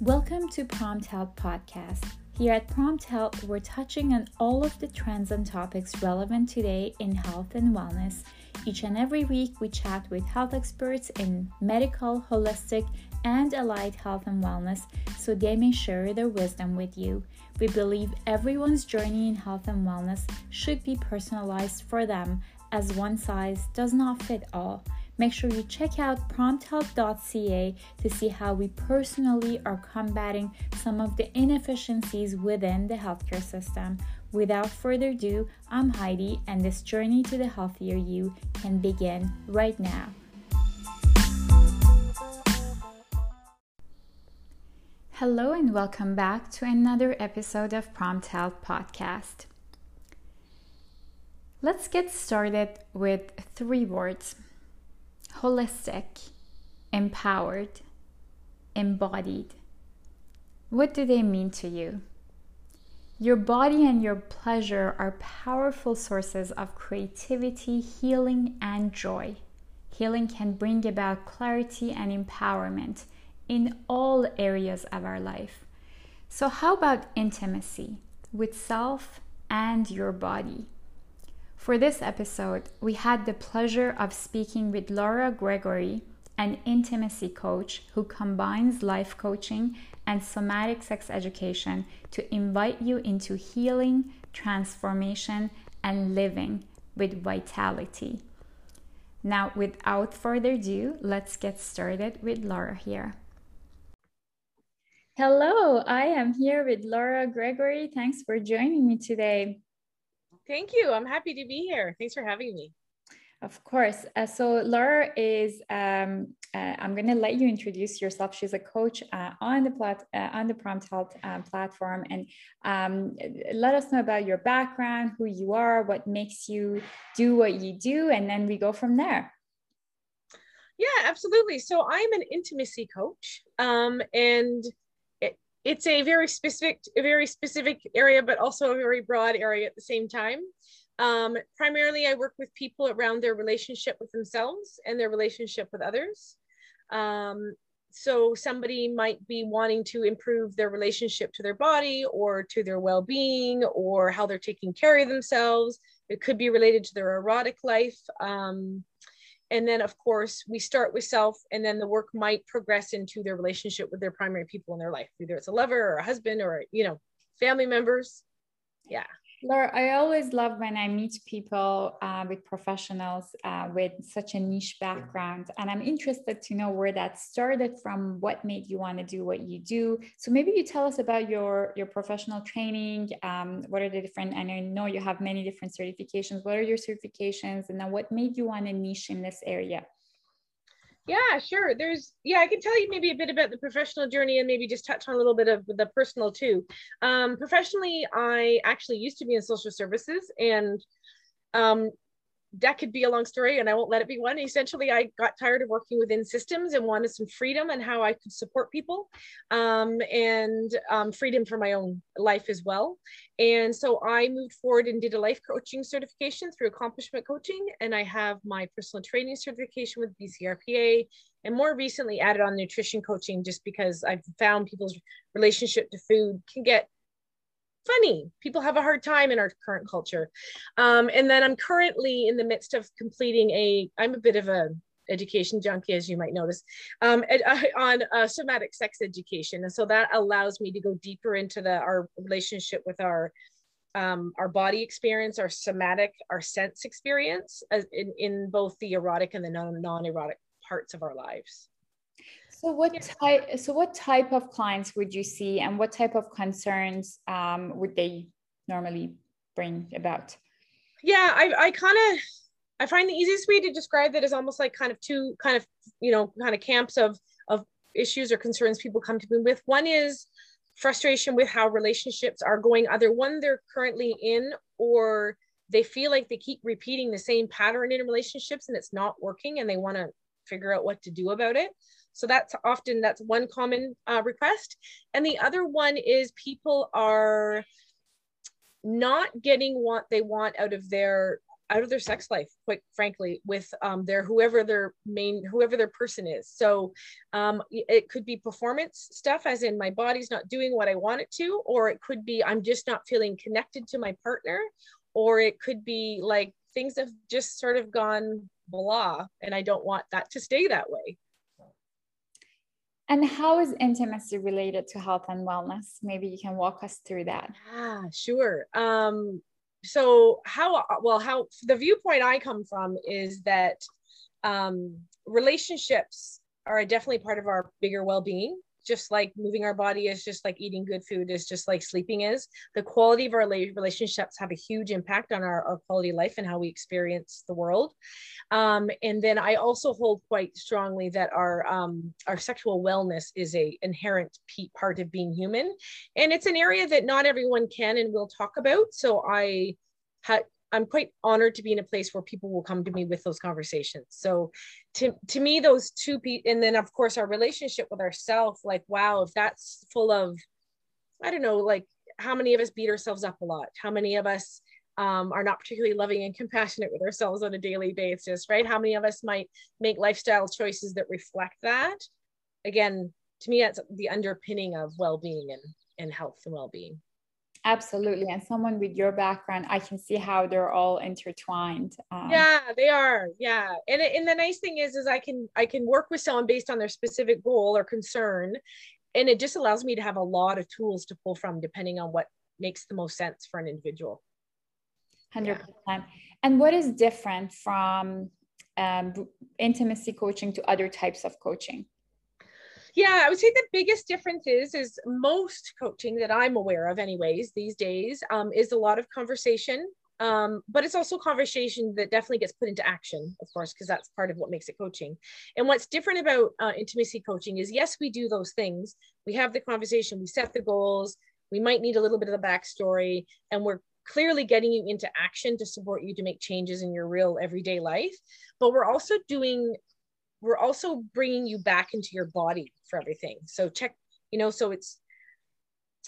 Welcome to Prompt Health Podcast. Here at Prompt Health, we're touching on all of the trends and topics relevant today in health and wellness. Each and every week, we chat with health experts in medical, holistic, and allied health and wellness so they may share their wisdom with you. We believe everyone's journey in health and wellness should be personalized for them, as one size does not fit all. Make sure you check out prompthealth.ca to see how we personally are combating some of the inefficiencies within the healthcare system. Without further ado, I'm Heidi, and this journey to the healthier you can begin right now. Hello, and welcome back to another episode of Prompt Health Podcast. Let's get started with three words holistic, empowered, embodied. What do they mean to you? Your body and your pleasure are powerful sources of creativity, healing, and joy. Healing can bring about clarity and empowerment in all areas of our life. So, how about intimacy with self and your body? For this episode, we had the pleasure of speaking with Laura Gregory, an intimacy coach who combines life coaching and somatic sex education to invite you into healing, transformation, and living with vitality. Now, without further ado, let's get started with Laura here. Hello, I am here with Laura Gregory. Thanks for joining me today. Thank you. I'm happy to be here. Thanks for having me. Of course. Uh, so Laura is. Um, uh, I'm going to let you introduce yourself. She's a coach uh, on the plat- uh, on the Prompt Health um, platform, and um, let us know about your background, who you are, what makes you do what you do, and then we go from there. Yeah, absolutely. So I'm an intimacy coach, um, and it's a very specific, a very specific area, but also a very broad area at the same time. Um, primarily, I work with people around their relationship with themselves and their relationship with others. Um, so somebody might be wanting to improve their relationship to their body or to their well-being or how they're taking care of themselves. It could be related to their erotic life. Um, and then of course we start with self and then the work might progress into their relationship with their primary people in their life whether it's a lover or a husband or you know family members. Yeah Laura, I always love when I meet people uh, with professionals uh, with such a niche background. And I'm interested to know where that started from, what made you want to do what you do. So maybe you tell us about your, your professional training. Um, what are the different, and I know you have many different certifications. What are your certifications? And then what made you want to niche in this area? Yeah, sure. There's, yeah, I can tell you maybe a bit about the professional journey and maybe just touch on a little bit of the personal too. Um, professionally, I actually used to be in social services and um, that could be a long story and I won't let it be one. Essentially, I got tired of working within systems and wanted some freedom and how I could support people um, and um, freedom for my own life as well. And so I moved forward and did a life coaching certification through accomplishment coaching. And I have my personal training certification with BCRPA and more recently added on nutrition coaching just because I've found people's relationship to food can get funny. People have a hard time in our current culture. Um, and then I'm currently in the midst of completing a, I'm a bit of a education junkie, as you might notice, um, ed, uh, on uh, somatic sex education. And so that allows me to go deeper into the, our relationship with our, um, our body experience, our somatic, our sense experience uh, in, in both the erotic and the non, non-erotic parts of our lives. So what type? So what type of clients would you see, and what type of concerns um, would they normally bring about? Yeah, I, I kind of I find the easiest way to describe that is almost like kind of two kind of you know kind of camps of of issues or concerns people come to me with. One is frustration with how relationships are going, either one they're currently in or they feel like they keep repeating the same pattern in relationships and it's not working and they want to figure out what to do about it. So that's often, that's one common uh, request. And the other one is people are not getting what they want out of their out of their sex life quite frankly with um, their whoever their main whoever their person is so um, it could be performance stuff as in my body's not doing what i want it to or it could be i'm just not feeling connected to my partner or it could be like things have just sort of gone blah and i don't want that to stay that way and how is intimacy related to health and wellness? Maybe you can walk us through that. Yeah sure. Um so how well how the viewpoint i come from is that um relationships are definitely part of our bigger well-being just like moving our body is just like eating good food is just like sleeping is. The quality of our relationships have a huge impact on our, our quality of life and how we experience the world. Um, and then i also hold quite strongly that our um, our sexual wellness is a inherent part of being human. And it's an area that not everyone can and will talk about. So i had I'm quite honored to be in a place where people will come to me with those conversations. So to, to me, those two people, and then of course our relationship with ourselves, like, wow, if that's full of, I don't know, like how many of us beat ourselves up a lot? How many of us um, are not particularly loving and compassionate with ourselves on a daily basis, right? How many of us might make lifestyle choices that reflect that? Again, to me, that's the underpinning of well-being and, and health and well-being. Absolutely. And someone with your background, I can see how they're all intertwined. Um, yeah, they are. Yeah. And, and the nice thing is, is I can, I can work with someone based on their specific goal or concern. And it just allows me to have a lot of tools to pull from depending on what makes the most sense for an individual. 100%. Yeah. And what is different from um, intimacy coaching to other types of coaching? Yeah i would say the biggest difference is is most coaching that i'm aware of anyways these days um, is a lot of conversation um, but it's also conversation that definitely gets put into action of course because that's part of what makes it coaching. And what's different about uh, intimacy coaching is yes we do those things. We have the conversation we set the goals we might need a little bit of the backstory and we're clearly getting you into action to support you to make changes in your real everyday life but we're also doing we're also bringing you back into your body for everything. So check, you know, so it's,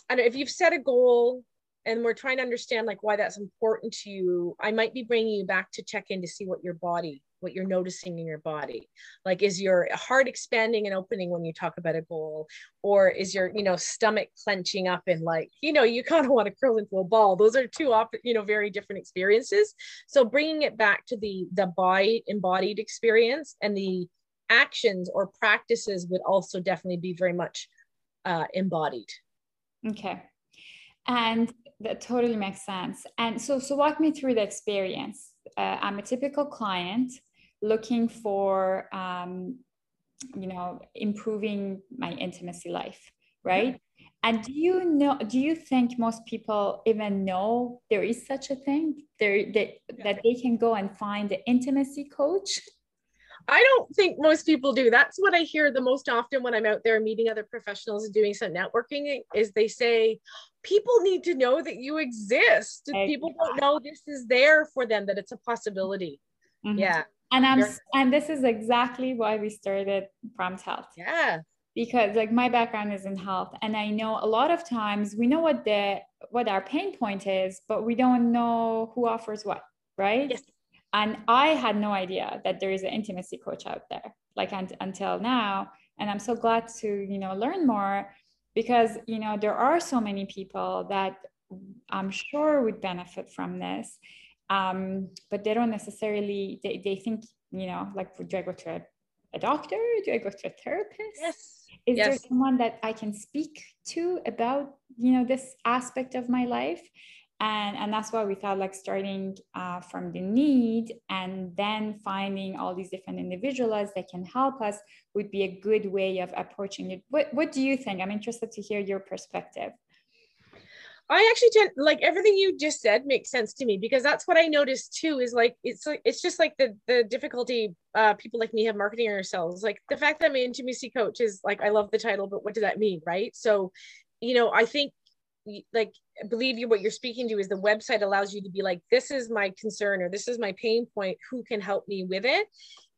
I don't know, if you've set a goal and we're trying to understand like why that's important to you, I might be bringing you back to check in to see what your body, what you're noticing in your body. Like, is your heart expanding and opening when you talk about a goal? Or is your, you know, stomach clenching up and like, you know, you kind of want to curl into a ball. Those are two, op- you know, very different experiences. So bringing it back to the, the body embodied experience and the, actions or practices would also definitely be very much uh, embodied. Okay. And that totally makes sense. And so, so walk me through the experience. Uh, I'm a typical client looking for, um, you know, improving my intimacy life, right? And do you know? Do you think most people even know there is such a thing? There that that they can go and find the intimacy coach I don't think most people do. That's what I hear the most often when I'm out there meeting other professionals and doing some networking is they say, people need to know that you exist. Exactly. People don't know this is there for them, that it's a possibility. Mm-hmm. Yeah. And I'm and this is exactly why we started Prompt Health. Yeah. Because like my background is in health and I know a lot of times we know what the what our pain point is, but we don't know who offers what, right? Yes and i had no idea that there is an intimacy coach out there like un- until now. And i'm so glad to you know learn more because you know there are so many people that i'm sure would benefit from this. Um, but they don't necessarily they, they think you know like do i go to a, a doctor? Do i go to a therapist? Yes. Is yes. there someone that i can speak to about you know this aspect of my life and and that's why we thought like starting uh, from the need and then finding all these different individuals that can help us would be a good way of approaching it what, what do you think i'm interested to hear your perspective I actually tend like everything you just said makes sense to me because that's what I noticed too. Is like it's like it's just like the the difficulty uh, people like me have marketing ourselves. Like the fact that I'm an intimacy coach is like I love the title, but what does that mean, right? So, you know, I think like believe you what you're speaking to is the website allows you to be like this is my concern or this is my pain point. Who can help me with it?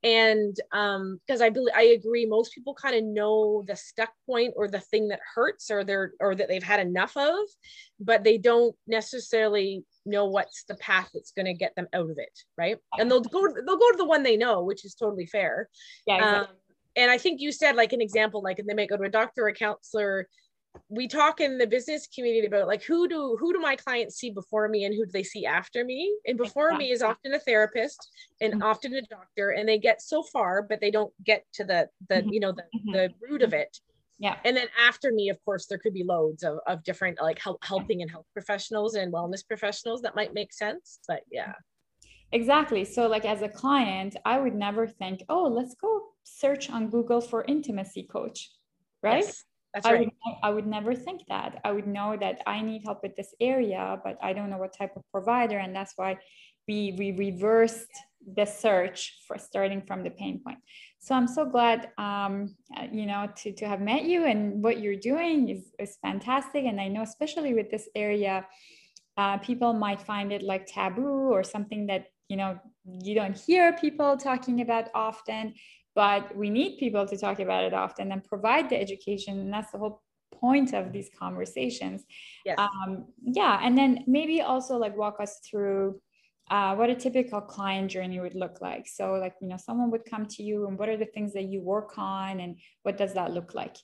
And um because i believe i agree most people kind of know the stuck point or the thing that hurts or they're or that they've had enough of but they don't necessarily know what's the path that's going to get them out of it right? And they'll go they'll go to the one they know which is totally fair. Yeah exactly. um, and i think you said like an example like and they might go to a doctor or a counselor we talk in the business community about like who do who do my clients see before me and who do they see after me and before exactly. me is often a therapist and mm-hmm. often a doctor and they get so far but they don't get to the the mm-hmm. you know the, mm-hmm. the root of it yeah and then after me of course there could be loads of, of different like help, helping and health professionals and wellness professionals that might make sense but yeah exactly so like as a client i would never think oh let's go search on google for intimacy coach right yes that's right. I would, I would never think that. I would know that I need help with this area, but I don't know what type of provider. And that's why we, we reversed the search for starting from the pain point. So I'm so glad, um, uh, you know, to, to have met you and what you're doing is, is fantastic. And I know, especially with this area, uh, people might find it like taboo or something that, you know, you don't hear people talking about often but we need people to talk about it often and provide the education and that's the whole point of these conversations yes. um, yeah and then maybe also like walk us through uh, what a typical client journey would look like so like you know someone would come to you and what are the things that you work on and what does that look like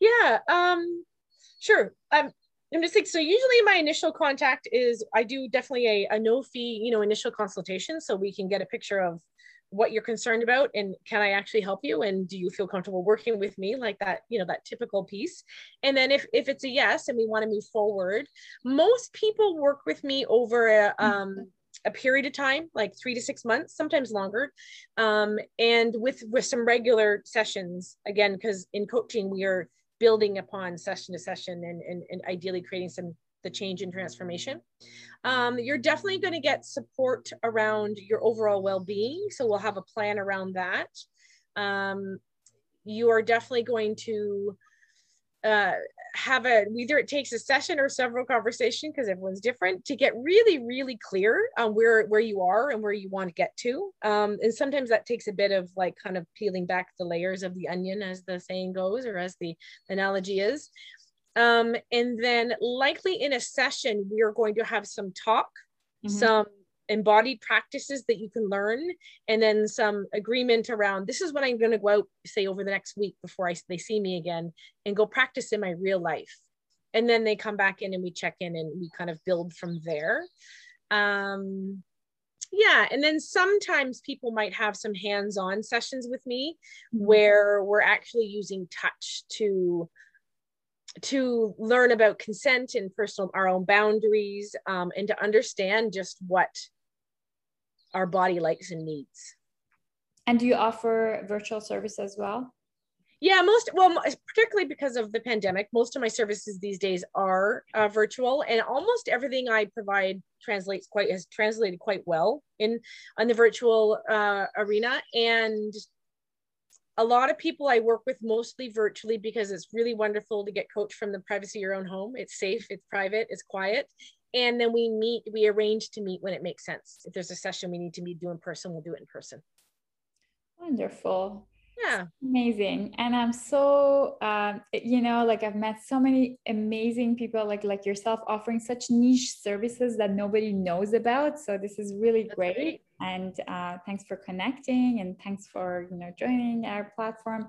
yeah um sure um I'm just like, so usually my initial contact is I do definitely a, a no fee, you know, initial consultation. So we can get a picture of what you're concerned about and can i actually help you? And do you feel comfortable working with me? Like that you know that typical piece. And then if if it's a yes and we want to move forward most people work with me over a um a period of time like three to six months sometimes longer. Um, and with with some regular sessions again because in coaching we are building upon session to session and, and, and ideally creating some the change and transformation. Um, you're definitely going to get support around your overall well-being. So we'll have a plan around that. Um, you are definitely going to uh, have a either it takes a session or several conversation because everyone's different to get really really clear on where where you are and where you want to get to um, and sometimes that takes a bit of like kind of peeling back the layers of the onion as the saying goes or as the analogy is um, and then likely in a session, we are going to have some talk, mm-hmm. some embodied practices that you can learn, and then some agreement around this is what I'm going to go out, say, over the next week before I, they see me again and go practice in my real life. And then they come back in and we check in and we kind of build from there. Um, yeah and then sometimes people might have some hands-on sessions with me mm-hmm. where we're actually using touch to to learn about consent and personal our own boundaries um, and to understand just what our body likes and needs. And do you offer virtual service as well? Yeah most well particularly because of the pandemic most of my services these days are uh, virtual and almost everything i provide translates quite has translated quite well in on the virtual uh, arena. And a lot of people I work with mostly virtually because it's really wonderful to get coached from the privacy of your own home. It's safe, it's private, it's quiet. And then we meet, we arrange to meet when it makes sense. If there's a session we need to meet, do in person, we'll do it in person. Wonderful. Yeah. Amazing. And I'm so, um, you know, like I've met so many amazing people like like yourself offering such niche services that nobody knows about. So this is really great. great and uh, thanks for connecting and thanks for you know joining our platform.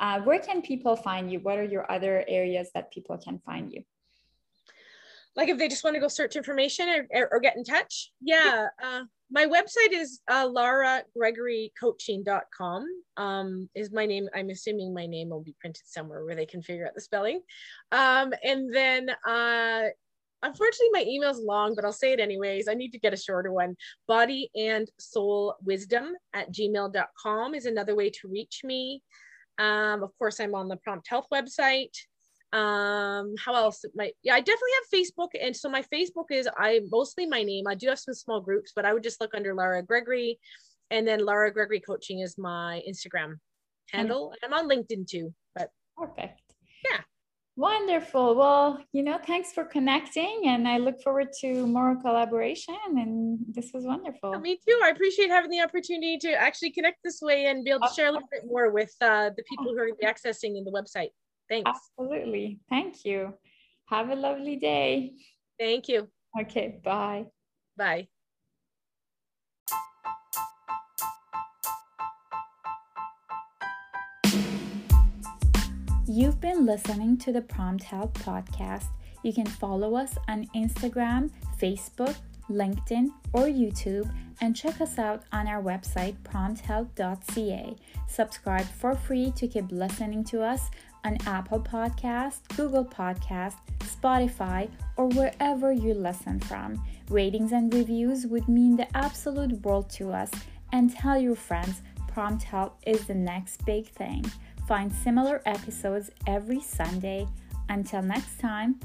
Uh, where can people find you? What are your other areas that people can find you? Like if they just want to go search information or, or get in touch? Yeah uh, my website is uh, laragregorycoaching.com um, is my name i'm assuming my name will be printed somewhere where they can figure out the spelling. Um, and then uh, unfortunately my email's long but i'll say it anyways. I need to get a shorter one. Body and soul wisdom at gmail.com is another way to reach me. Um, of course i'm on the prompt health website. Um how else? My yeah i definitely have facebook. And so my facebook is i mostly my name. I do have some small groups but i would just look under lara gregory. And then lara gregory coaching is my instagram handle. And i'm on linkedin too but perfect. Yeah Wonderful. Well, you know, thanks for connecting, and I look forward to more collaboration. And this was wonderful. Yeah, me too. I appreciate having the opportunity to actually connect this way and be able to share a little bit more with uh, the people who are going to be accessing in the website. Thanks. Absolutely. Thank you. Have a lovely day. Thank you. Okay. Bye. Bye. You've been listening to the Prompt Health podcast. You can follow us on Instagram, Facebook, LinkedIn, or YouTube, and check us out on our website, prompthealth.ca. Subscribe for free to keep listening to us on Apple Podcast, Google Podcast, Spotify, or wherever you listen from. Ratings and reviews would mean the absolute world to us. And tell your friends, Prompt Health is the next big thing. Find similar episodes every Sunday. Until next time,